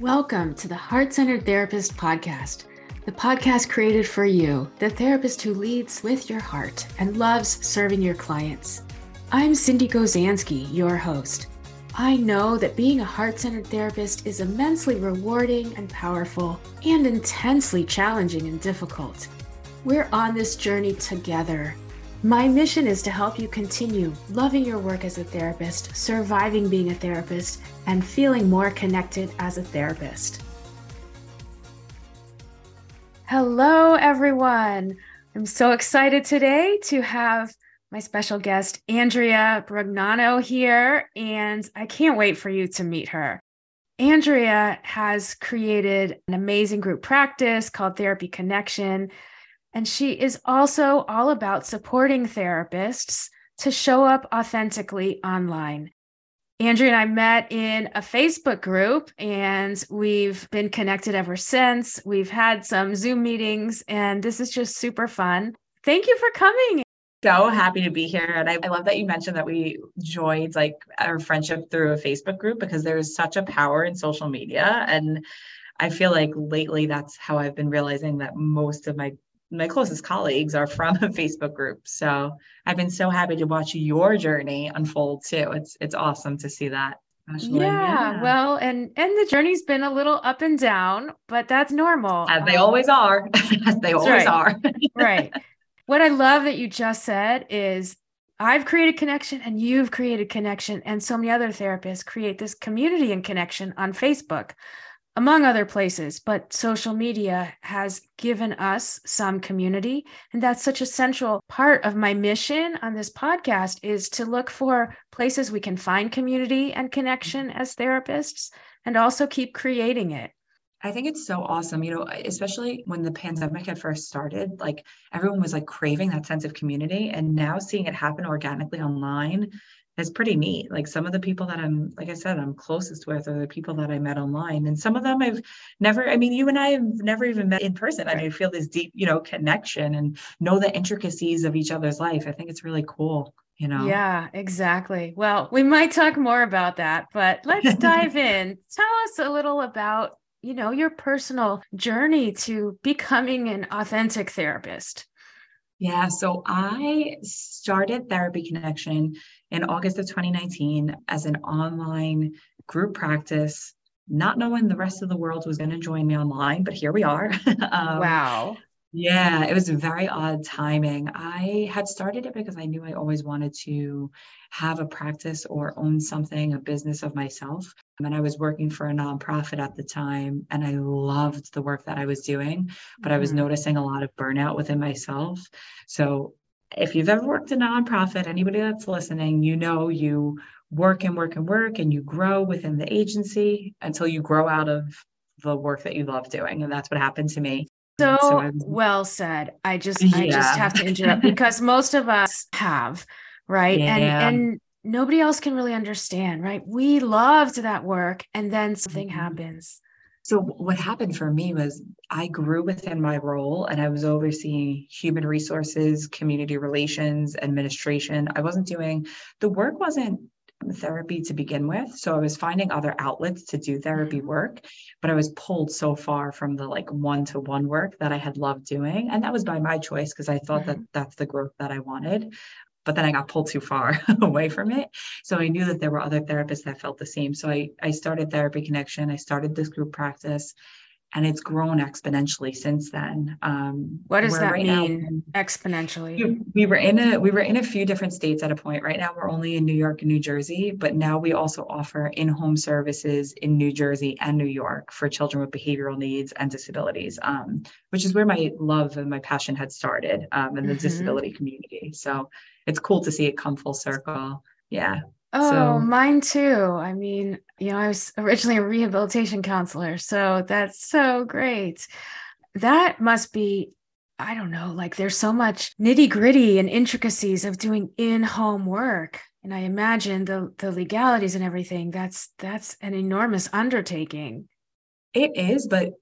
Welcome to the Heart Centered Therapist Podcast, the podcast created for you, the therapist who leads with your heart and loves serving your clients. I'm Sindee Gozansky, your host. I know that being a heart centered therapist is immensely rewarding and powerful and intensely challenging and difficult. We're on this journey together. My mission is to help you continue loving your work as a therapist, surviving being a therapist, and feeling more connected as a therapist. Hello, everyone. I'm so excited today to have my special guest, Andrea Brognano, here, and I can't wait for you to meet her. Andrea has created an amazing group practice called Therapy Connection and she is also all about supporting therapists to show up authentically online. Andrea and I met in a Facebook group and we've been connected ever since. We've had some Zoom meetings and this is just super fun. Thank you for coming. So happy to be here. And I, I love that you mentioned that we joined like our friendship through a Facebook group because there's such a power in social media. And I feel like lately that's how I've been realizing that most of my my closest colleagues are from a Facebook group. So I've been so happy to watch your journey unfold too. It's it's awesome to see that. Yeah, yeah, well, and and the journey's been a little up and down, but that's normal. As they um, always are. As they always right. are. right. What I love that you just said is I've created connection and you've created connection and so many other therapists create this community and connection on Facebook among other places, but social media has given us some community. And that's such a central part of my mission on this podcast is to look for places we can find community and connection as therapists and also keep creating it. I think it's so awesome, you know, especially when the pandemic had first started, like everyone was like craving that sense of community and now seeing it happen organically online is pretty neat. Like some of the people that I'm, like I said, I'm closest with are the people that I met online. And some of them I've never, I mean, you and I have never even met in person. And I feel this deep, you know, connection and know the intricacies of each other's life. I think it's really cool. You know? Yeah, exactly. Well, we might talk more about that, but let's dive in. Tell us a little about, you know, your personal journey to becoming an authentic therapist. Yeah, so I started Therapy Connection in August of 2019 as an online group practice, not knowing the rest of the world was going to join me online, but here we are. um, wow. Yeah, it was very odd timing. I had started it because I knew I always wanted to have a practice or own something, a business of myself. And I was working for a nonprofit at the time, and I loved the work that I was doing, but mm-hmm. I was mm-hmm. noticing a lot of burnout within myself. So, if you've ever worked a nonprofit, anybody that's listening, you know you work and work and work, and you grow within the agency until you grow out of the work that you love doing. And that's what happened to me. So, so well said. I just yeah. I just have to interrupt because most of us have, right? Yeah. And and nobody else can really understand, right? We loved that work and then something mm-hmm. happens. So what happened for me was I grew within my role and I was overseeing human resources, community relations, administration. I wasn't doing the work wasn't therapy to begin with. So I was finding other outlets to do therapy mm-hmm. work, but I was pulled so far from the like one to one work that I had loved doing. And that was by my choice because I thought mm-hmm. that that's the growth that I wanted. But then I got pulled too far away from it. So I knew that there were other therapists that felt the same. So I, I started Therapy Connection. I started this group practice and it's grown exponentially since then. Um, what does that right mean? Now, exponentially. We were in a we were in a few different states at a point. Right now, we're only in New York and New Jersey, but now we also offer in-home services in New Jersey and New York for children with behavioral needs and disabilities, um, which is where my love and my passion had started um, in the mm-hmm. disability community. So it's cool to see it come full circle. Yeah. Oh, so, mine too. I mean, you know, I was originally a rehabilitation counselor, so that's so great. That must be, I don't know, like there's so much nitty gritty and intricacies of doing in home work. And I imagine the the legalities and everything. That's that's an enormous undertaking. It is, but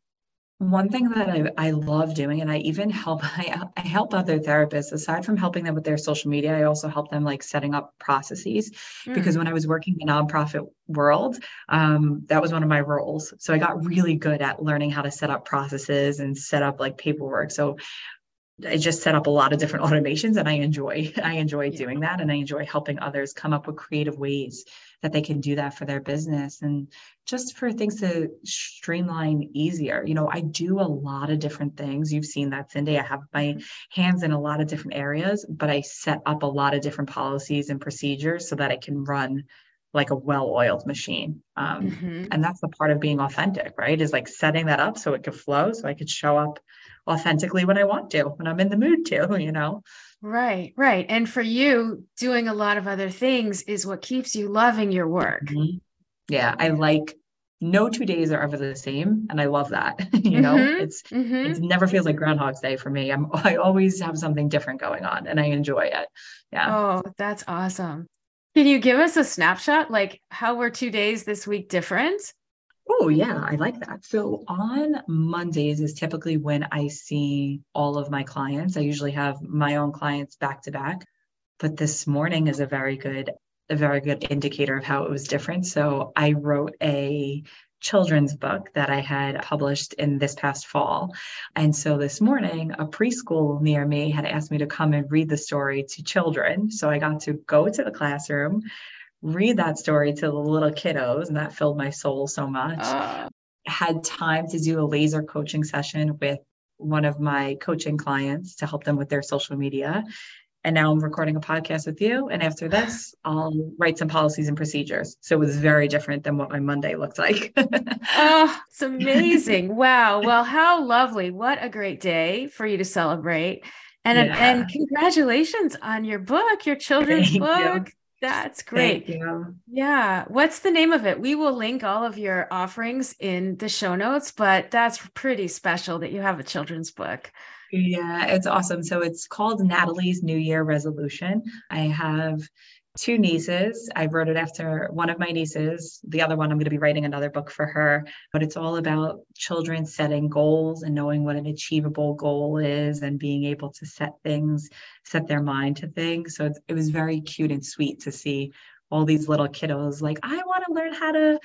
one thing that I, I love doing and i even help I, I help other therapists aside from helping them with their social media i also help them like setting up processes mm. because when i was working in the nonprofit world um, that was one of my roles so i got really good at learning how to set up processes and set up like paperwork so I just set up a lot of different automations and I enjoy I enjoy yeah. doing that and I enjoy helping others come up with creative ways that they can do that for their business and just for things to streamline easier. You know, I do a lot of different things. You've seen that, Sindee. I have my hands in a lot of different areas, but I set up a lot of different policies and procedures so that it can run like a well-oiled machine. Um, mm-hmm. And that's the part of being authentic, right? Is like setting that up so it could flow, so I could show up authentically when I want to, when I'm in the mood to, you know? Right, right. And for you, doing a lot of other things is what keeps you loving your work. Mm-hmm. Yeah, I like no two days are ever the same and i love that you know mm-hmm, it's mm-hmm. it never feels like groundhog's day for me i'm i always have something different going on and i enjoy it yeah oh that's awesome can you give us a snapshot like how were two days this week different Oh, yeah, I like that. So on Mondays is typically when I see all of my clients. I usually have my own clients back to back, but this morning is a very good a very good indicator of how it was different. So I wrote a children's book that I had published in this past fall. And so this morning, a preschool near me had asked me to come and read the story to children. So I got to go to the classroom, read that story to the little kiddos, and that filled my soul so much. Uh. Had time to do a laser coaching session with one of my coaching clients to help them with their social media. And now I'm recording a podcast with you. And after this, I'll write some policies and procedures. So it was very different than what my Monday looked like. oh, it's amazing. Wow. Well, how lovely. What a great day for you to celebrate. And, yeah. and congratulations on your book, your children's Thank book. You. That's great. Yeah. What's the name of it? We will link all of your offerings in the show notes, but that's pretty special that you have a children's book. Yeah, it's awesome. So it's called Natalie's New Year Resolution. I have two nieces. I wrote it after one of my nieces. The other one, I'm going to be writing another book for her. But it's all about children setting goals and knowing what an achievable goal is and being able to set things, set their mind to things. So it was very cute and sweet to see all these little kiddos like, I want to learn how to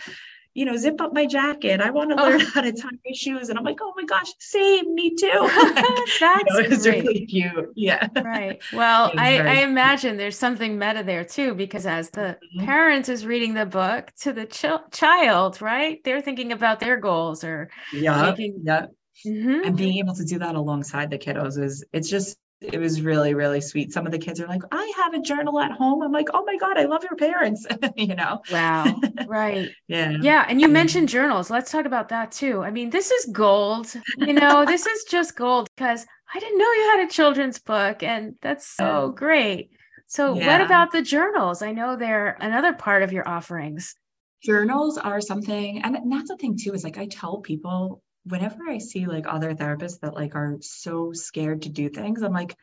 you know, zip up my jacket. I want to oh. learn how to tie my shoes. And I'm like, oh my gosh, same, me too. That's you know, it's really cute. Yeah. Right. Well, I, I imagine there's something meta there too, because as the mm-hmm. parent is reading the book to the ch- child, right? They're thinking about their goals or yeah, making- yeah. Mm-hmm. And being able to do that alongside the kiddos is it's just it was really really sweet. Some of the kids are like i have a journal at home. I'm like oh my god i love your parents you know? Wow. Right. Yeah. Yeah and you mentioned journals. Let's talk about that too. I mean this is gold you know? This is just gold because i didn't know you had a children's book and that's so great. So yeah. what about the journals? I know they're another part of your offerings. Journals are something and that's the thing too is like i tell people whenever I see like other therapists that like are so scared to do things, I'm like,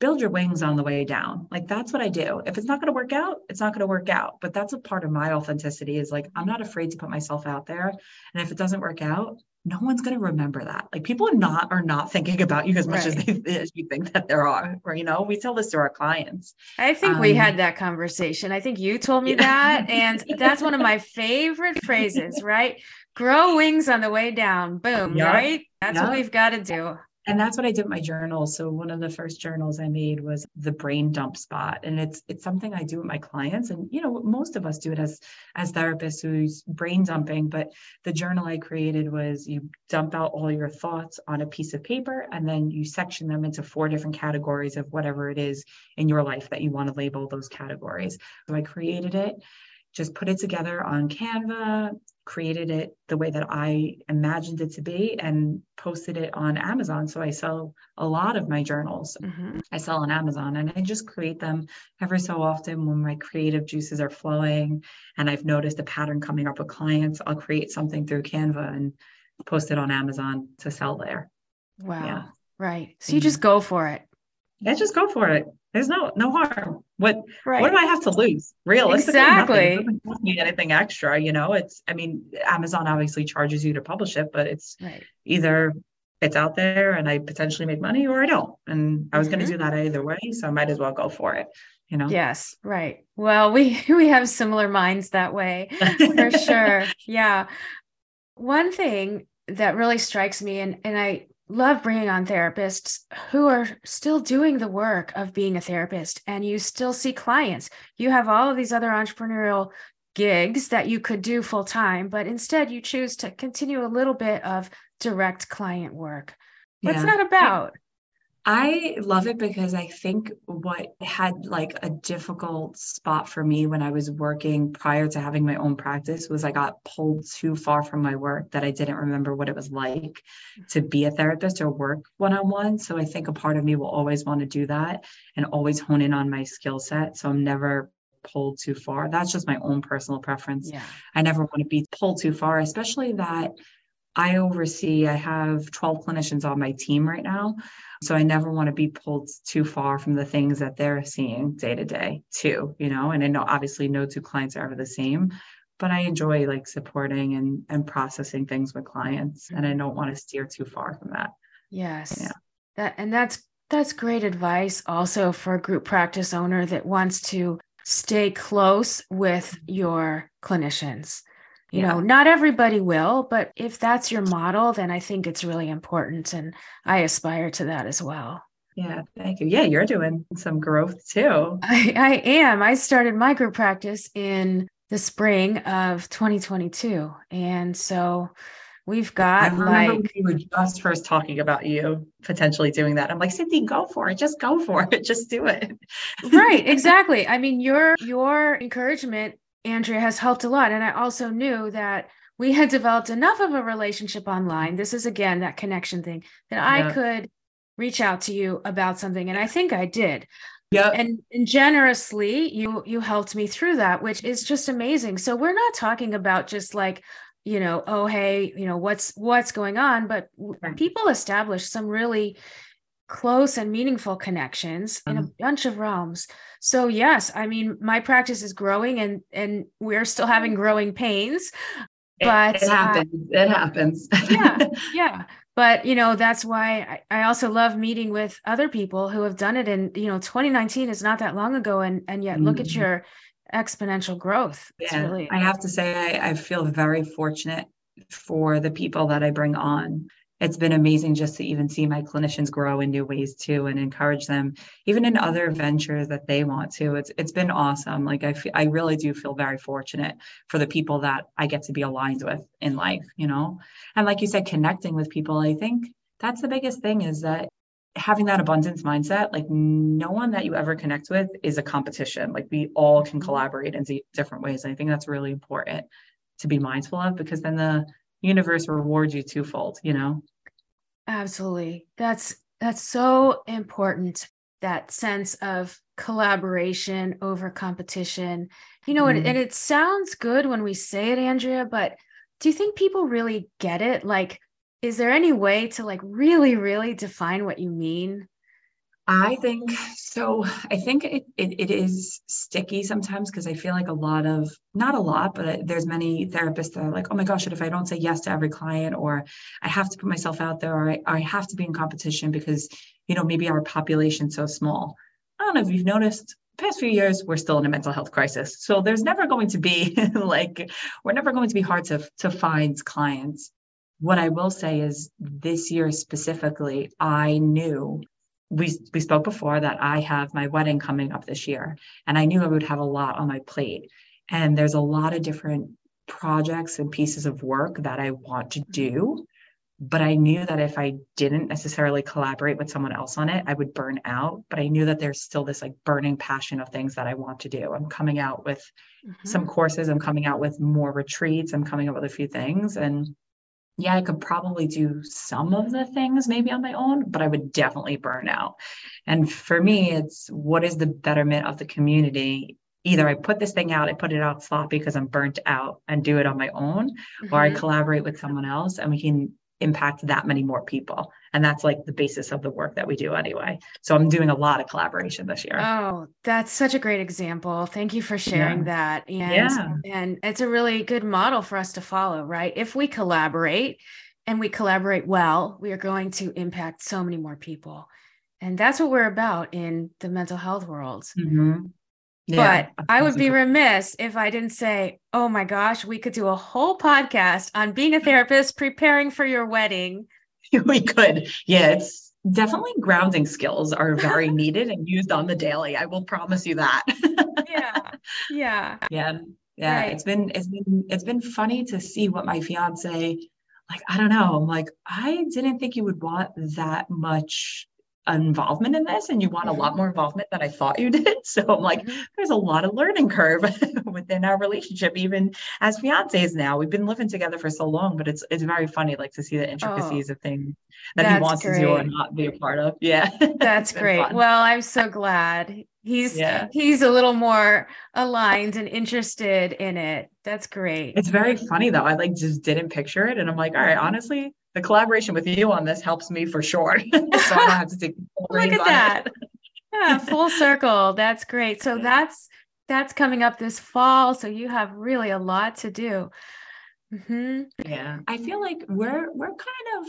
build your wings on the way down. Like that's what I do. If it's not going to work out, it's not going to work out. But that's a part of my authenticity is like I'm not afraid to put myself out there. And if it doesn't work out, no one's going to remember that. Like people are not are not thinking about you as much right. as, they, as you think that there are. Or you know, we tell this to our clients. I think um, we had that conversation. I think you told me yeah. that, and that's one of my favorite phrases. Right? Grow wings on the way down. Boom. Right. That's what we've got to do. And that's what I did with my journal. So one of the first journals I made was the brain dump spot. And it's it's something I do with my clients. And you know, most of us do it as as therapists who's brain dumping. But the journal I created was you dump out all your thoughts on a piece of paper and then you section them into four different categories of whatever it is in your life that you want to label those categories. So I created it just put it together on Canva, created it the way that I imagined it to be, and posted it on Amazon. So I sell a lot of my journals. Mm-hmm. I sell on Amazon and I just create them every so often when my creative juices are flowing and I've noticed a pattern coming up with clients. I'll create something through Canva and post it on Amazon to sell there. Wow. Yeah. Right. So you just mm-hmm. go for it. Yeah, just go for it there's no no harm. What right. what do I have to lose? Realistically, exactly. Nothing. Need anything extra. You know, it's I mean, Amazon obviously charges you to publish it, but it's right. either it's out there and I potentially make money or I don't. And I was mm-hmm. going to do that either way. So I might as well go for it. You know? Yes, right. Well, we we have similar minds that way for sure. Yeah. One thing that really strikes me and and I love bringing on therapists who are still doing the work of being a therapist and you still see clients. You have all of these other entrepreneurial gigs that you could do full time, but instead you choose to continue a little bit of direct client work. What's yeah. that about? I love it because I think what had like a difficult spot for me when I was working prior to having my own practice was I got pulled too far from my work that I didn't remember what it was like to be a therapist or work one on one. So I think a part of me will always want to do that and always hone in on my skill set. So I'm never pulled too far. That's just my own personal preference. Yeah. I never want to be pulled too far, especially that I oversee, I have 12 clinicians on my team right now. So I never want to be pulled too far from the things that they're seeing day to day, too, you know. And I know obviously no two clients are ever the same, but I enjoy like supporting and and processing things with clients. And I don't want to steer too far from that. Yes. Yeah. That and that's that's great advice also for a group practice owner that wants to stay close with your clinicians you yeah. know not everybody will but if that's your model then i think it's really important and i aspire to that as well yeah thank you yeah you're doing some growth too i, I am i started my group practice in the spring of 2022 and so we've got I remember like we were just first talking about you potentially doing that. I'm like, Sindee, go for it. Just go for it. Just do it. right. Exactly. I mean, your your encouragement Andrea has helped a lot. And I also knew that we had developed enough of a relationship online. This is again that connection thing that yeah. I could reach out to you about something. And I think I did. Yeah. And, and generously you you helped me through that, which is just amazing. So we're not talking about just like, you know, oh hey, you know, what's what's going on, but people establish some really close and meaningful connections in a mm-hmm. bunch of realms so yes i mean my practice is growing and and we're still having growing pains but it, it happens uh, it happens yeah yeah but you know that's why I, I also love meeting with other people who have done it and you know 2019 is not that long ago and and yet mm-hmm. look at mm-hmm. your exponential growth it's yeah really- i have to say I, I feel very fortunate for the people that i bring on it's been amazing just to even see my clinicians grow in new ways too and encourage them even in other ventures that they want to. It's it's been awesome. Like i feel, i really do feel very fortunate for the people that i get to be aligned with in life you know? And like you said connecting with people i think that's the biggest thing is that having that abundance mindset like no one that you ever connect with is a competition. Like we all can mm-hmm. collaborate in different ways. I think that's really important to be mindful of because then the universe rewards you twofold you know? Absolutely. That's that's so important that sense of collaboration over competition. You know mm. and, and it sounds good when we say it andrea but do you think people really get it? Like is there any way to like really really define what you mean I think so. I think it, it, it is sticky sometimes because I feel like a lot of, not a lot, but there's many therapists that are like, oh my gosh, if I don't say yes to every client, or I have to put myself out there, or I, I have to be in competition because, you know, maybe our population's so small. I don't know if you've noticed, past few years we're still in a mental health crisis so there's never going to be like we're never going to be hard to to find clients what i will say is this year specifically i knew we we spoke before that I have my wedding coming up this year, and I knew I would have a lot on my plate. And there's a lot of different projects and pieces of work that I want to do. But I knew that if I didn't necessarily collaborate with someone else on it, I would burn out. But I knew that there's still this like burning passion of things that I want to do. I'm coming out with mm-hmm. some courses, I'm coming out with more retreats, I'm coming up with a few things. And yeah, I could probably do some of the things maybe on my own, but I would definitely burn out. And for me, it's what is the betterment of the community? Either I put this thing out, I put it out sloppy because I'm burnt out and do it on my own, mm-hmm. or I mm-hmm. collaborate with someone else and we can impact that many more people. And that's like the basis of the work that we do anyway. So I'm doing a lot of collaboration this year. Oh, that's such a great example. Thank you for sharing yeah. that. And yeah. and it's a really good model for us to follow, right? If we collaborate and we collaborate well, we are going to impact so many more people. And that's what we're about in the mental health world. Mm-hmm. Yeah, but I would be remiss if I didn't say, oh my gosh, we could do a whole podcast on being a therapist preparing for your wedding. we could. Yeah, it's definitely grounding skills are very needed and used on the daily. I will promise you that. yeah. Yeah. Yeah. Yeah. Right. It's been it's been it's been funny to see what my fiance like I don't know. I'm like, I didn't think you would want that much involvement in this and you want a lot mm-hmm. more involvement than I thought you did. So I'm like, mm-hmm. there's a lot of learning curve within our relationship, even as fiancés now. We've been living together for so long, but it's it's very funny like to see the intricacies oh, of things that he wants great. to do or not be a part of. Yeah. That's great. Fun. Well, I'm so glad. He's yeah. he's a little more aligned and interested in it. That's great. It's very funny though. I like just didn't picture it. And I'm like, all right, honestly, the collaboration with you on this helps me for sure. so I don't have to take look at that. yeah, full circle. That's great. So that's that's coming up this fall. So you have really a lot to do. Mm-hmm. Yeah, I feel like we're we're kind of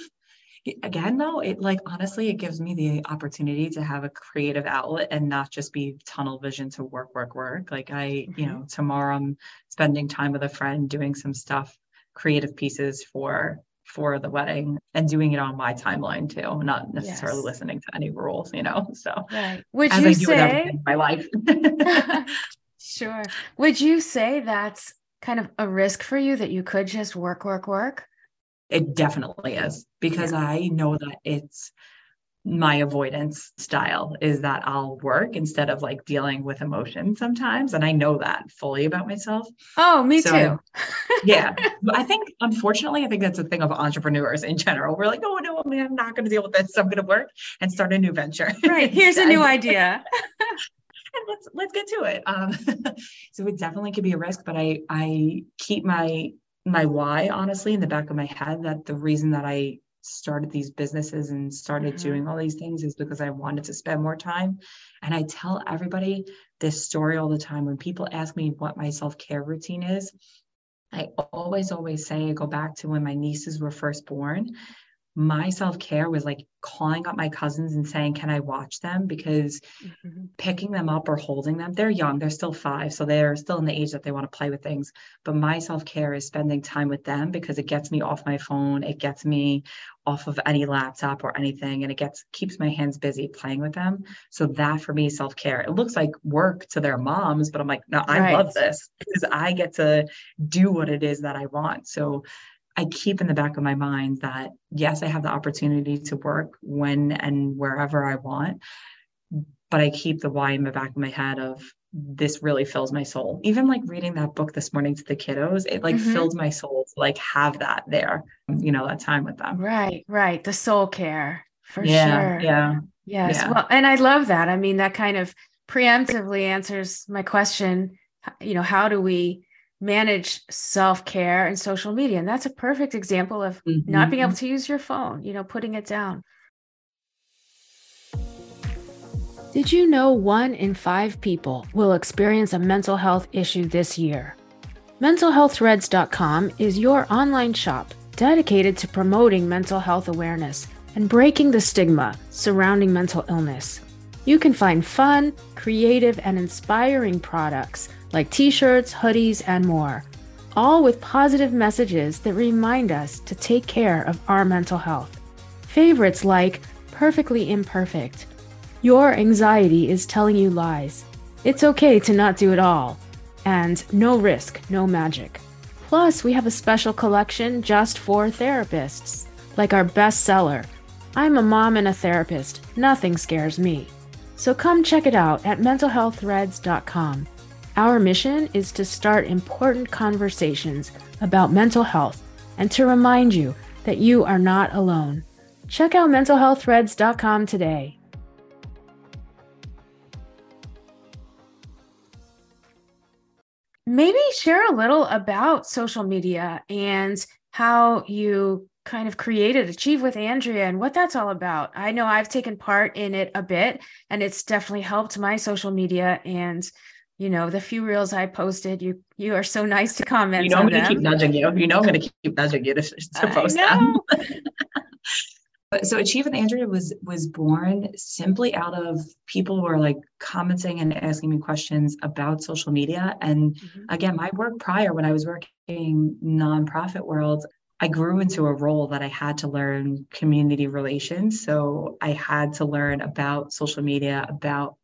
again though it like honestly it gives me the opportunity to have a creative outlet and not just be tunnel vision to work work work like i mm-hmm. you know tomorrow i'm spending time with a friend doing some stuff creative pieces for for the wedding and doing it on my timeline too, not necessarily yes. listening to any rules, you know. So right. would you say my life? sure. Would you say that's kind of a risk for you that you could just work, work, work? It definitely is because yeah. I know that it's my avoidance style is that I'll work instead of like dealing with emotion sometimes. And I know that fully about myself. Oh, me so, too. yeah. I think, unfortunately, I think that's a thing of entrepreneurs in general. We're like, oh, no, I'm not going to deal with this. I'm going to work and start a new venture. Right. Here's a new idea. and let's let's get to it. Um, so it definitely could be a risk, but I I keep my my why honestly in the back of my head that the reason that I started these businesses and started mm-hmm. doing all these things is because I wanted to spend more time. And I tell everybody this story all the time when people ask me what my self care routine is. I always, always say, I go back to when my nieces were first born my self care was like calling up my cousins and saying, Can I watch them? Because mm-hmm. picking them up or holding them, they're young, they're still five. So they're still in the age that they want to play with things. But my self care is spending time with them because it gets me off my phone. It gets me off of any laptop or anything. And it gets keeps my hands busy playing with them. So that for me, self care. It looks like work to their moms, but I'm like, no, I right. love this because I get to do what it is that I want. So I keep in the back of my mind that yes, I have the opportunity to work when and wherever I want, but I keep the why in the back of my head of this really fills my soul. Even like reading that book this morning to the kiddos, it like mm-hmm. filled my soul to like have that there, you know, that time with them. Right, right. The soul care for yeah, sure. Yeah. Yes. Yeah. Well, and I love that. I mean, that kind of preemptively answers my question, you know, how do we manage self-care and social media and that's a perfect example of mm-hmm. not being able to use your phone you know putting it down. Did you know one in five people will experience a mental health issue this year? mentalhealththreads.com is your online shop dedicated to promoting mental health awareness and breaking the stigma surrounding mental illness you can find fun creative and inspiring products like t shirts, hoodies, and more, all with positive messages that remind us to take care of our mental health. Favorites like Perfectly Imperfect. Your anxiety is telling you lies. It's okay to not do it all. And No Risk, No Magic. Plus, we have a special collection just for therapists, like our bestseller, I'm a mom and a therapist. Nothing scares me. So come check it out at mentalhealththreads.com. Our mission is to start important conversations about mental health and to remind you that you are not alone. Check out mentalhealththreads.com today. Maybe share a little about social media and how you kind of created Achieve with Andrea and what that's all about. I know I've taken part in it a bit and it's definitely helped my social media and you know, the few reels I posted, you you are so nice to comment. You know, I'm going to keep nudging you. You know, I'm going to keep nudging you to, to post them. But so Achieve with Andrea was was born simply out of people who are like commenting and asking me questions about social media. And mm-hmm. again, my work prior when I was working nonprofit world, I grew into a role that I had to learn community relations. So I had to learn about social media, about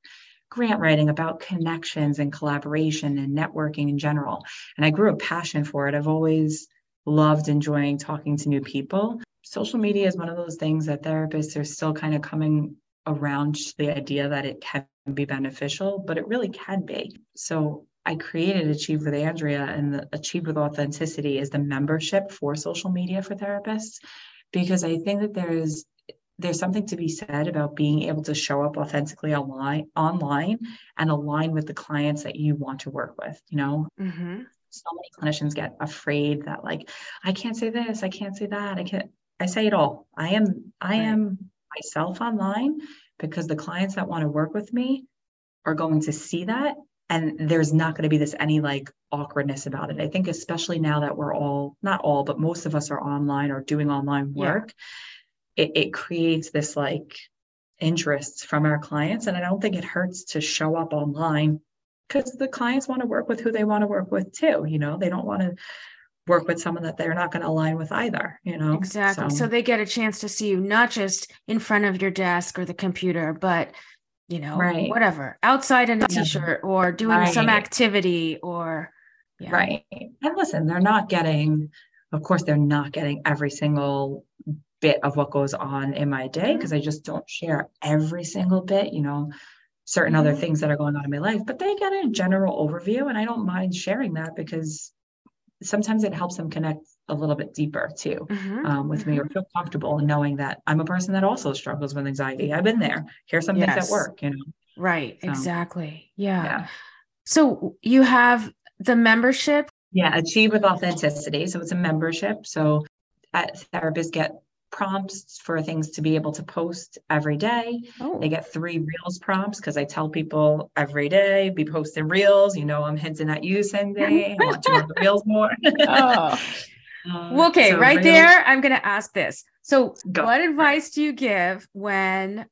grant writing, about connections and collaboration and networking in general. And I grew a passion for it. I've always loved enjoying talking to new people social media is one of those things that therapists are still kind of coming around the idea that it can be beneficial, but it really can be. So I created Achieve with Andrea, and the Achieve with Authenticity is the membership for social media for therapists, because I think that there is there's something to be said about being able to show up authentically online online and align with the clients that you want to work with. You know. Mm-hmm. So many clinicians get afraid that like I can't say this, I can't say that, I can't I say it all. I am I right. am myself online because the clients that want to work with me are going to see that and there's not going to be this any like awkwardness about it. I think especially now that we're all not all but most of us are online or doing online work, yeah. it, it creates this like interest from our clients and I don't think it hurts to show up online because the clients want to work with who they want to work with too, you know. They don't want to work with someone that they're not going to align with either you know exactly so. so. they get a chance to see you not just in front of your desk or the computer but you know right. whatever outside in a yeah. t-shirt or doing right. some activity or yeah. right and listen they're not getting of course they're not getting every single bit of what goes on in my day because mm-hmm. i just don't share every single bit you know certain mm-hmm. other things that are going on in my life but they get a general overview and i don't mind sharing that because sometimes it helps them connect a little bit deeper too mm-hmm. um, with mm-hmm. me or mm-hmm. feel comfortable in knowing that I'm a person that also struggles with anxiety. I've been there. Here's some yes. things that work, you know. Right. So, exactly. Yeah. yeah. So you have the membership. Yeah, Achieve with Authenticity. So it's a membership. So therapists get prompts for things to be able to post every day. Oh. They get three reels prompts because I tell people every day be posting reels. You know, I'm hinting at you, Sindee. I want to the reels more. oh. Okay, so right reels. there, I'm going to ask this. So, Go. what advice do you give when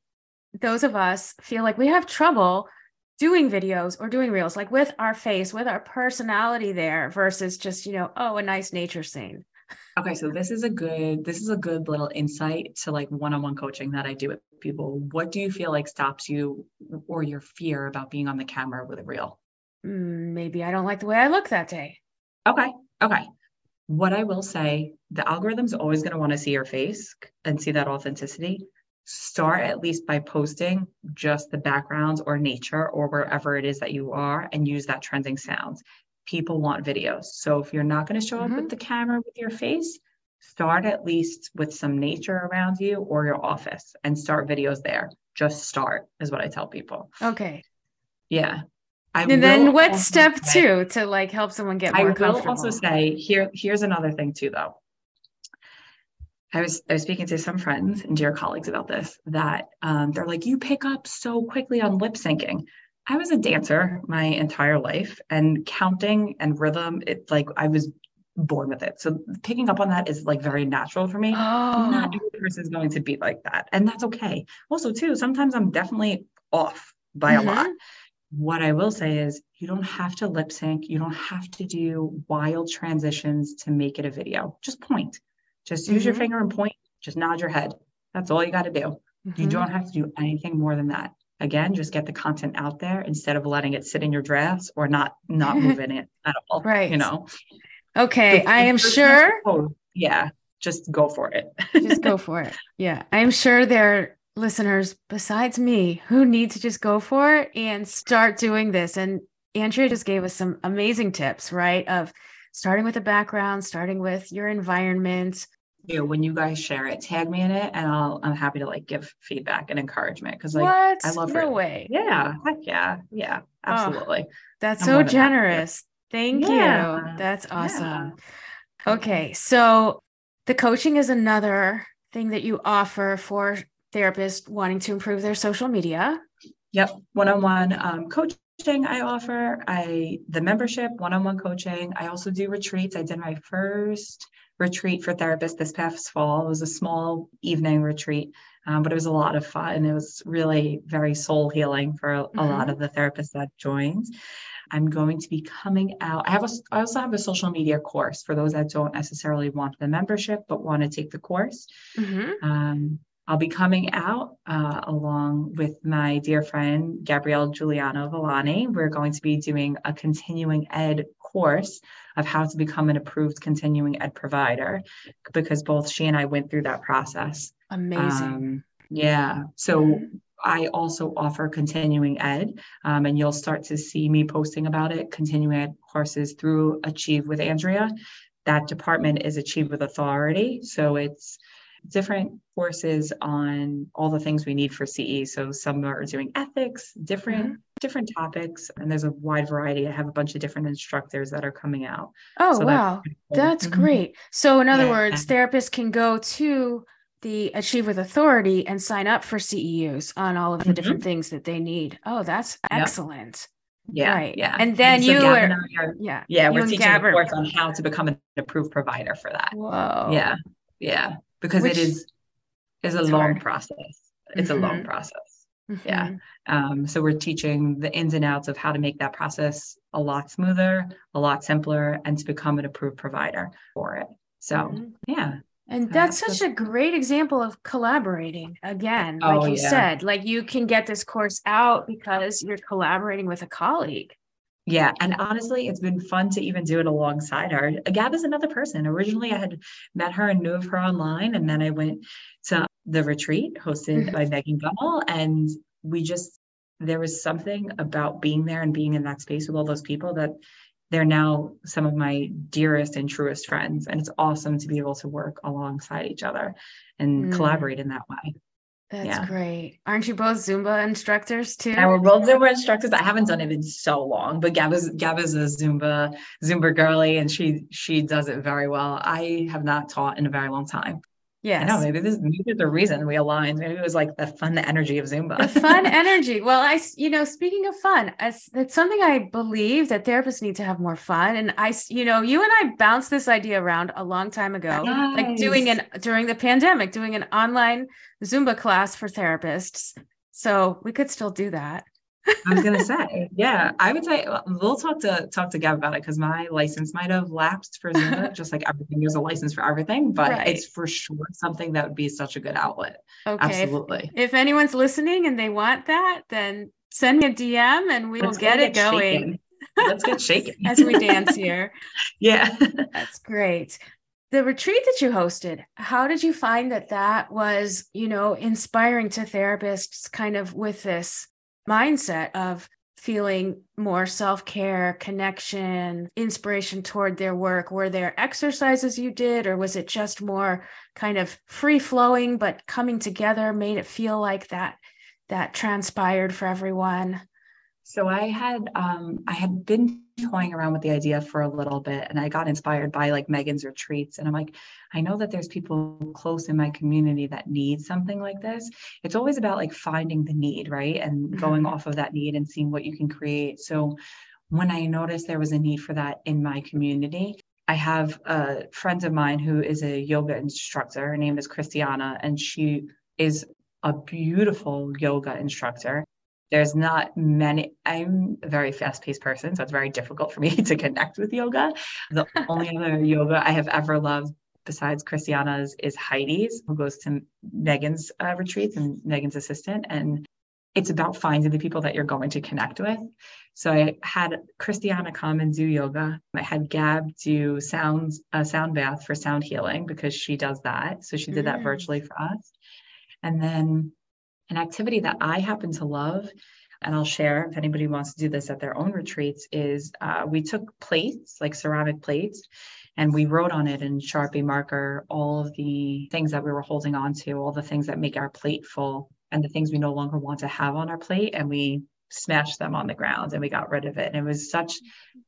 those of us feel like we have trouble doing videos or doing reels, like with our face, with our personality there versus just, you know, oh, a nice nature scene? Okay, so this is a good this is a good little insight to like one-on-one coaching that I do with people. What do you feel like stops you or your fear about being on the camera with a reel? Mm, maybe I don't like the way I look that day. Okay. Okay. What I will say, the algorithm's always going to want to see your face and see that authenticity. Start at least by posting just the backgrounds or nature or wherever it is that you are and use that trending sounds people want videos. So if you're not going to show mm-hmm. up with mm-hmm. the camera with your face, start at least with some nature around you or your office and start videos there. Just start is what I tell people. Okay. Yeah. I and then what's step say, two to like help someone get more comfortable? I will also say here, here's another thing too, though. I was I was speaking to some friends and dear colleagues about this that um, they're like, you pick up so quickly on lip syncing. I was a dancer my entire life and counting and rhythm, it like I was born with it. So picking up on that is like very natural for me. Oh. Not every person is going to be like that. And that's okay. Also, too, sometimes I'm definitely off by mm-hmm. a lot. What I will say is you don't have to lip sync. You don't have to do wild transitions to make it a video. Just point. Just use mm-hmm. your finger and point. Just nod your head. That's all you got to do. Mm-hmm. You don't have to do anything more than that again just get the content out there instead of letting it sit in your drafts or not not moving it at all right you know okay i am sure yeah just go for it just go for it yeah i'm sure there are listeners besides me who need to just go for it and start doing this and andrea just gave us some amazing tips right of starting with the background starting with your environment you know, when you guys share it, tag me in it, and I'll I'm happy to like give feedback and encouragement because like what? I love no it. way. Yeah, heck yeah, yeah, oh, absolutely. Oh, that's I'm so generous. That. Thank yeah. you. That's awesome. Yeah. Okay, so the coaching is another thing that you offer for therapists wanting to improve their social media. Yep, one-on-one um, coaching coaching I offer. I the membership, one-on-one coaching. I also do retreats. I did my first retreat for therapists this past fall. It was a small evening retreat, um, but it was a lot of fun. It was really very soul healing for a, mm-hmm. a lot mm-hmm. of the therapists that joined. I'm going to be coming out. I have a, I also have a social media course for those that don't necessarily want the membership but want to take the course. Mm-hmm. Um, I'll be coming out uh, along with my dear friend Gabrielle Giuliano Villani. We're going to be doing a continuing ed course of how to become an approved continuing ed provider because both she and I went through that process. Amazing. Um, yeah. So I also offer continuing ed, um, and you'll start to see me posting about it, continuing ed courses through Achieve with Andrea. That department is Achieve with Authority. So it's different courses on all the things we need for CE. So some are doing ethics, different mm-hmm. different topics, and there's a wide variety. I have a bunch of different instructors that are coming out. Oh so wow, that's, cool. that's mm-hmm. great. So in other yeah. words, therapists can go to the Achieve with Authority and sign up for CEUs on all of the mm-hmm. different things that they need. Oh, that's excellent. Yeah, right. yeah. And then and so you are, are, yeah, yeah. We're teaching Gab a course on how to become an approved provider for that. Whoa. Yeah, yeah because Which, it is is a long hard. process. It's mm-hmm. a long mm-hmm. process. Mm-hmm. Yeah. Um, so we're teaching the ins and outs of how to make that process a lot smoother, a lot simpler, and to become an approved provider for it. So mm-hmm. yeah. And that's uh, such a great example of collaborating again, like oh, you yeah. said, like you can get this course out because you're collaborating with a colleague. Yeah. And honestly, it's been fun to even do it alongside her. Gab is another person. Originally, I had met her and knew of her online. And then I went to the retreat hosted mm-hmm. by Megan Gummel. And we just, there was something about being there and being in that space with all those people that they're now some of my dearest and truest friends. And it's awesome to be able to work alongside each other and mm. collaborate in that way. That's yeah. great. Aren't you both Zumba instructors too? And we're both Zumba instructors. I haven't done it in so long, but Gab is Gab is a Zumba Zumba girly, and she she does it very well. I have not taught in a very long time. Yeah, I know. Maybe this maybe there's a reason we aligned. Maybe it was like the fun energy of Zumba. The fun energy. Well, I, you know, speaking of fun, as it's something I believe that therapists need to have more fun. And I, you know, you and I bounced this idea around a long time ago, nice. like doing an during the pandemic, doing an online Zumba class for therapists. So we could still do that. I was gonna say, yeah, I would say uh, we'll talk to talk to Gab about it because my license might have lapsed for Zumba, just like everything. There's a license for everything, but right. it's for sure something that would be such a good outlet. Okay, Absolutely. If, if anyone's listening and they want that, then send me a DM and we will get it get going. Shaken. Let's get shaking as we dance here. yeah, that's great the retreat that you hosted how did you find that that was you know inspiring to therapists kind of with this mindset of feeling more self-care connection inspiration toward their work. Were there exercises you did or was it just more kind of free flowing but coming together made it feel like that that transpired for everyone so I had um, I had been toying around with the idea for a little bit, and I got inspired by like Megan's retreats. And I'm like, I know that there's people close in my community that need something like this. It's always about like finding the need, right, and mm-hmm. going off of that need and seeing what you can create. So when I noticed there was a need for that in my community, I have a friend of mine who is a yoga instructor. Her name is Christiana, and she is a beautiful yoga instructor there's not many i'm a very fast-paced person so it's very difficult for me to connect with yoga. The only other yoga i have ever loved besides christiana's is heidi's who goes to megan's uh, retreats and megan's assistant and it's about finding the people that you're going to connect with. So i had christiana come and do yoga. I had gab do sounds a sound bath for sound healing because she does that. So she did that mm. virtually for us. And then an activity that I happen to love, and I'll share if anybody wants to do this at their own retreats, is uh, we took plates, like ceramic plates, and we wrote on it in Sharpie marker all of the things that we were holding on to, all the things that make our plate full, and the things we no longer want to have on our plate. And we smashed them on the ground and we got rid of it. And it was such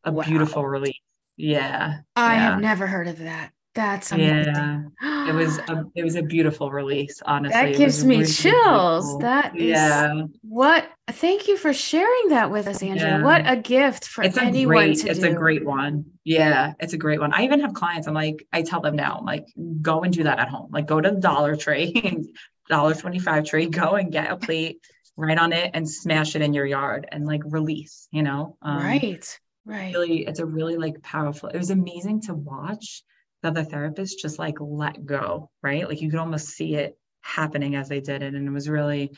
a wow. beautiful relief. Yeah. I yeah. have never heard of that. That's amazing. yeah. It was a it was a beautiful release, honestly. that gives me really chills. beautiful. That is yeah. what thank you for sharing that with us, Andrea. Yeah. What a gift for It's a anyone great, it's do. a great one. Yeah, it's a great one. I even have clients, I'm like, I tell them now, I'm like, go and do that at home. Like go to the Dollar Tree, Dollar 25 tree, go and get a plate, write on it and smash it in your yard and like release, you know? Um, right. Right. really it's a really like powerful it was amazing to watch the other therapists just like let go right? Like you could almost see it happening as they did it and it was really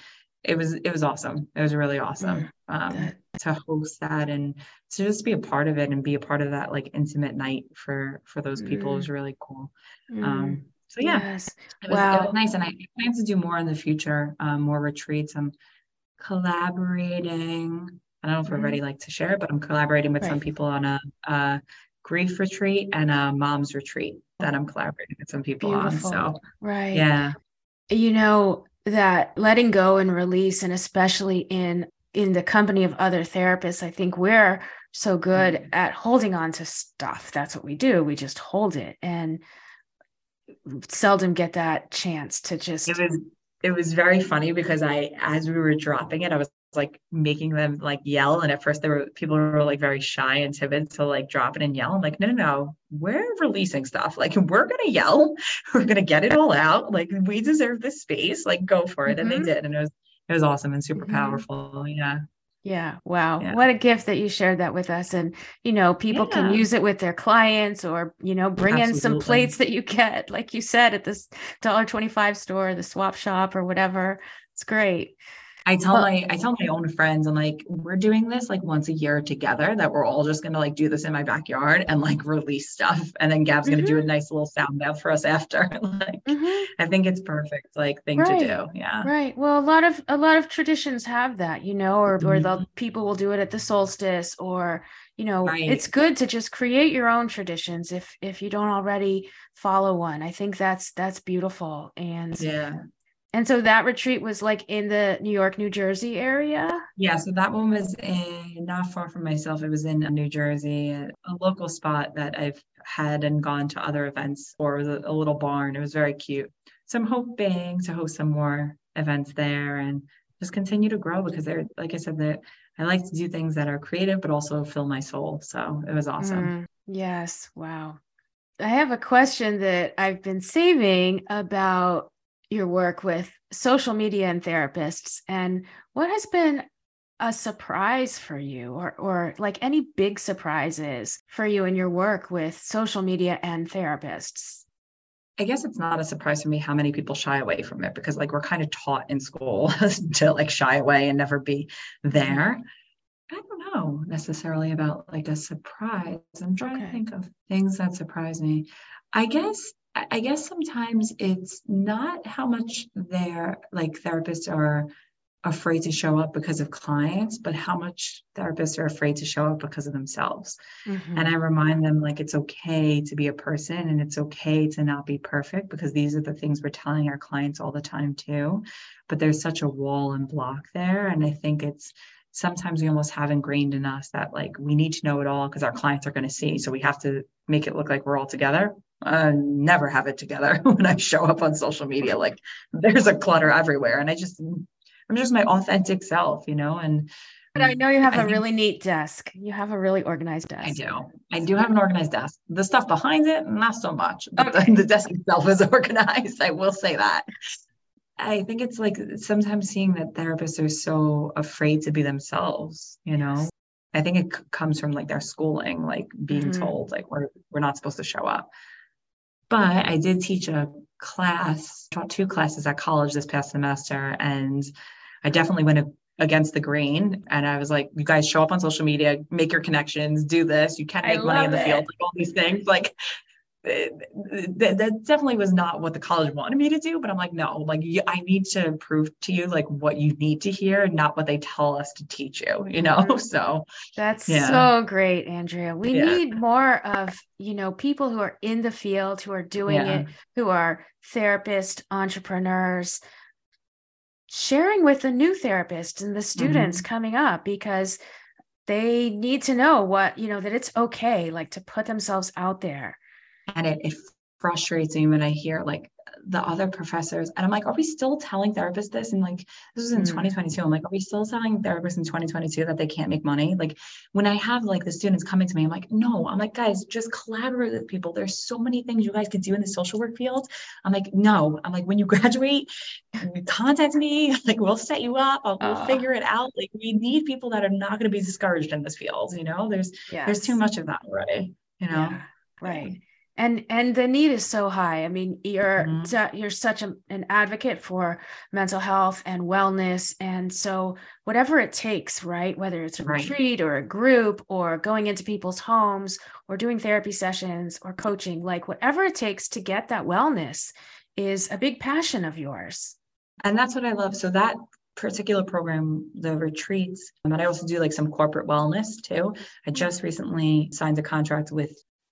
it was it was awesome. It was really awesome um that- to host that and to just be a part of it and be a part of that like intimate night for for those people was really cool. Mm, um so yeah. Yes. it was, it was nice and i plan to do more in the future um more retreats. I'm collaborating. I don't know if we're Mhm. ready like to share it but i'm collaborating with some people on a, a grief retreat and a mom's retreat that i'm collaborating with some people Beautiful. on so Right. yeah you know that letting go and release and especially in in the company of other therapists i think we're so good Mhm. at holding on to stuff that's what we do we just hold it and seldom get that chance to just it was it was very funny because i as we were dropping it i was like making them like yell. And at first there were people who were like very shy and timid to like drop it and yell. I'm like no no no. We're releasing stuff. Like we're gonna yell. We're gonna get it all out. Like we deserve this space. Like go for it. And they Mhm. did. And it was it was awesome and super Mhm. powerful. Yeah. Yeah. Wow. Yeah. what a gift that you shared that with us. And you know people can use it with their clients or you know bring in some plates that you get like you said at this dollar 25 store the swap shop or whatever. It's great I tell Well- my I tell my own friends, I'm like, we're doing this like once a year together, that we're all just gonna like do this in my backyard and like release stuff. And then Gab's gonna do Mm-hmm. a nice little sound bath for us after. like Mhm. I think it's perfect, like thing Right. to do. Yeah. Right. Well, a lot of a lot of traditions have that, you know, or or the Mhm. people will do it at the solstice, or you know, Right. it's good to just create your own traditions if if you don't already follow one. I think that's that's beautiful. And Yeah. And so that retreat was like in the New York, New Jersey area. Yeah. So that one was in not far from myself. It was in New Jersey, a local spot that I've had and gone to other events or was a, a little barn. It was very cute. So I'm hoping to host some more events there and just continue to grow because they're like I said, that I like to do things that are creative but also fill my soul. So it was awesome. Mm, yes. Wow. I have a question that I've been saving about your work with social media and therapists and what has been a surprise for you or or like any big surprises for you in your work with social media and therapists. I guess it's not a surprise for me how many people shy away from it because like we're kind of taught in school to like shy away and never be there. Mm-hmm. I don't know necessarily about like a surprise. I'm trying Okay. to think of things that surprise me. I guess I guess sometimes it's not how much they're like therapists are afraid to show up because of clients, but how much therapists are afraid to show up because of themselves. And mm-hmm. I remind them like it's okay to be a person and it's okay to not be perfect because these are the things we're telling our clients all the time too. But there's such a wall and block there. And I think it's sometimes we almost have ingrained in us that like we need to know it all because our clients are going to see. So we have to make it look like we're all together. Uh, never have it together when I show up on social media. Like there's a clutter everywhere. And I just, I'm just my authentic self, you know? And But I know you have I a think- really neat desk. You have a really organized desk. I do. I do have an organized desk. The stuff behind it, not so much. But Okay. the, the desk itself is organized. I will say that. I think it's like sometimes seeing that therapists are so afraid to be themselves, you know. Yes. I think it c- comes from like their schooling, like being Mhm. told like we're we're not supposed to show up. But I did teach a class, taught two classes at college this past semester, and I definitely went against the grain. And I was like, you guys show up on social media, make your connections, do this. You can't make money in the love field, like all these things. Like that, that definitely was not what the college wanted me to do. But I'm like, no, like you, I need to prove to you like what you need to hear, and not what they tell us to teach you. You know, Mhm. so That's Yeah. so great, Andrea. We Yeah. need more of, you know, people who are in the field, who are doing Yeah. it, who are therapists, entrepreneurs, sharing with the new therapists and the students Mm-hmm. coming up because they need to know what, you know, that it's okay, like to put themselves out there. And it, it frustrates me when I hear like the other professors and i'm like are we still telling therapists this? And like this was in mm. 2022 i'm like are we still telling therapists in 2022 that they can't make money? Like when i have like the students coming to me i'm like no. I'm like guys just collaborate with people. There's so many things you guys could do in the social work field. I'm like no. I'm like when you graduate contact me. Like we'll set you up. I'll, we'll figure it out. Like we need people that are not going to be discouraged in this field you know? There's yes. there's too much of that already you know? Yeah, right and and the need is so high i mean you're mm-hmm. you're such a, an advocate for mental health and wellness and so whatever it takes right whether it's a right. retreat or a group or going into people's homes or doing therapy sessions or coaching like whatever it takes to get that wellness is a big passion of yours and that's what i love so that particular program, the retreats, but I also do like some corporate wellness too. I just recently signed a contract with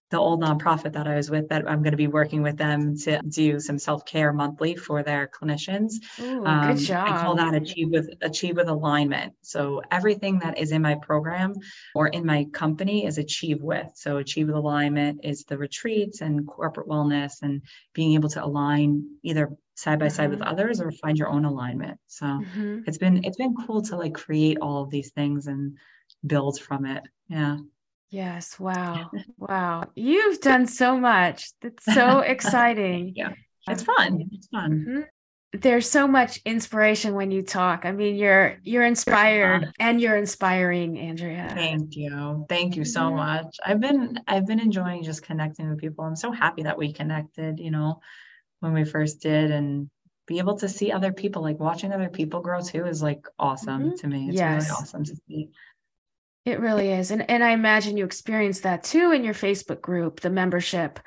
the old nonprofit that I was with that I'm going to be working with them to do some self-care monthly for their clinicians. Ooh, um, good job. I call that achieve with achieve with alignment. So everything that is in my program or in my company is achieve with. So achieve with alignment is the retreats and corporate wellness and being able to align either side by side with mm-hmm. others or find your own alignment. So mm-hmm. it's been it's been cool to like create all of these things and build from it. Yeah. Yes. Wow. Wow. You've done so much. That's so exciting. yeah. It's fun. It's fun. Mm-hmm. There's so much inspiration when you talk. I mean, you're you're inspired and you're inspiring, Andrea. Thank you. Thank you so mm-hmm. much. I've been I've been enjoying just connecting with people. I'm so happy that we connected, you know, when we first did and be able to see other people like watching other people grow too is like awesome mm-hmm. to me. It's yes. really awesome to see. It really is. And and I imagine you experienced that too in your Facebook group, the membership.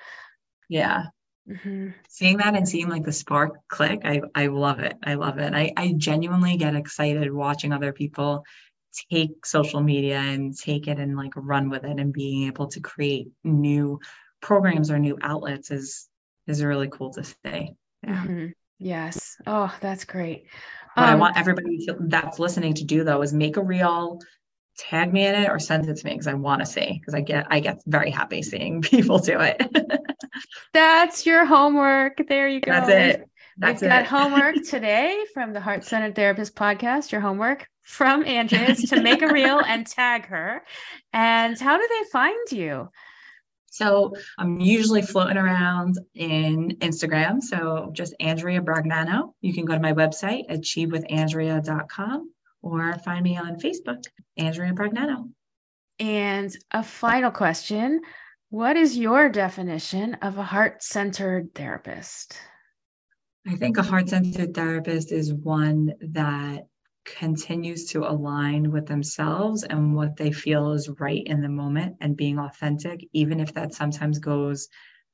Yeah. Mm-hmm. Seeing that and seeing like the spark click, I I love it. I love it. I, I genuinely get excited watching other people take social media and take it and like run with it and being able to create new programs or new outlets is is really cool to see. Yeah. Mm-hmm. Yes. Oh, that's great. What um, I want everybody to, that's listening to do though is make a reel, tag me in it or send it to me because I want to see because I get I get very happy seeing people do it. That's your homework. There you go. That's it. That's We've got homework today from the Heart Centered Therapist podcast. Your homework from Andrea is to make a reel and tag her. And how do they find you? So I'm usually floating around in Instagram. So just Andrea Brognano. You can go to my website, achievewithandrea.com or find me on Facebook, Andrea Brognano. And a final question What is your definition of a heart centered therapist? I think a heart centered therapist is one that continues to align with themselves and what they feel is right in the moment and being authentic, even if that sometimes goes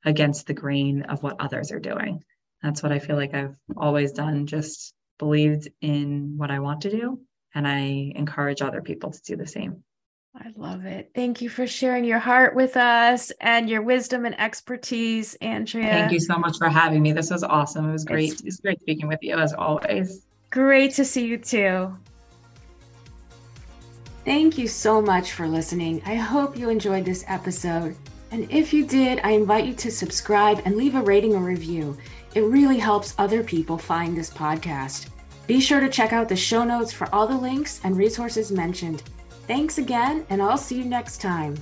against the grain of what others are doing. That's what I feel like I've always done, just believed in what I want to do and I encourage other people to do the same. I love it. Thank you for sharing your heart with us and your wisdom and expertise, Andrea. Thank you so much for having me. This was awesome. It was great. It's, it's great speaking with you as always. Great to see you too. Thank you so much for listening. I hope you enjoyed this episode. And if you did, I invite you to subscribe and leave a rating or review. It really helps other people find this podcast. Be sure to check out the show notes for all the links and resources mentioned. Thanks again, and I'll see you next time.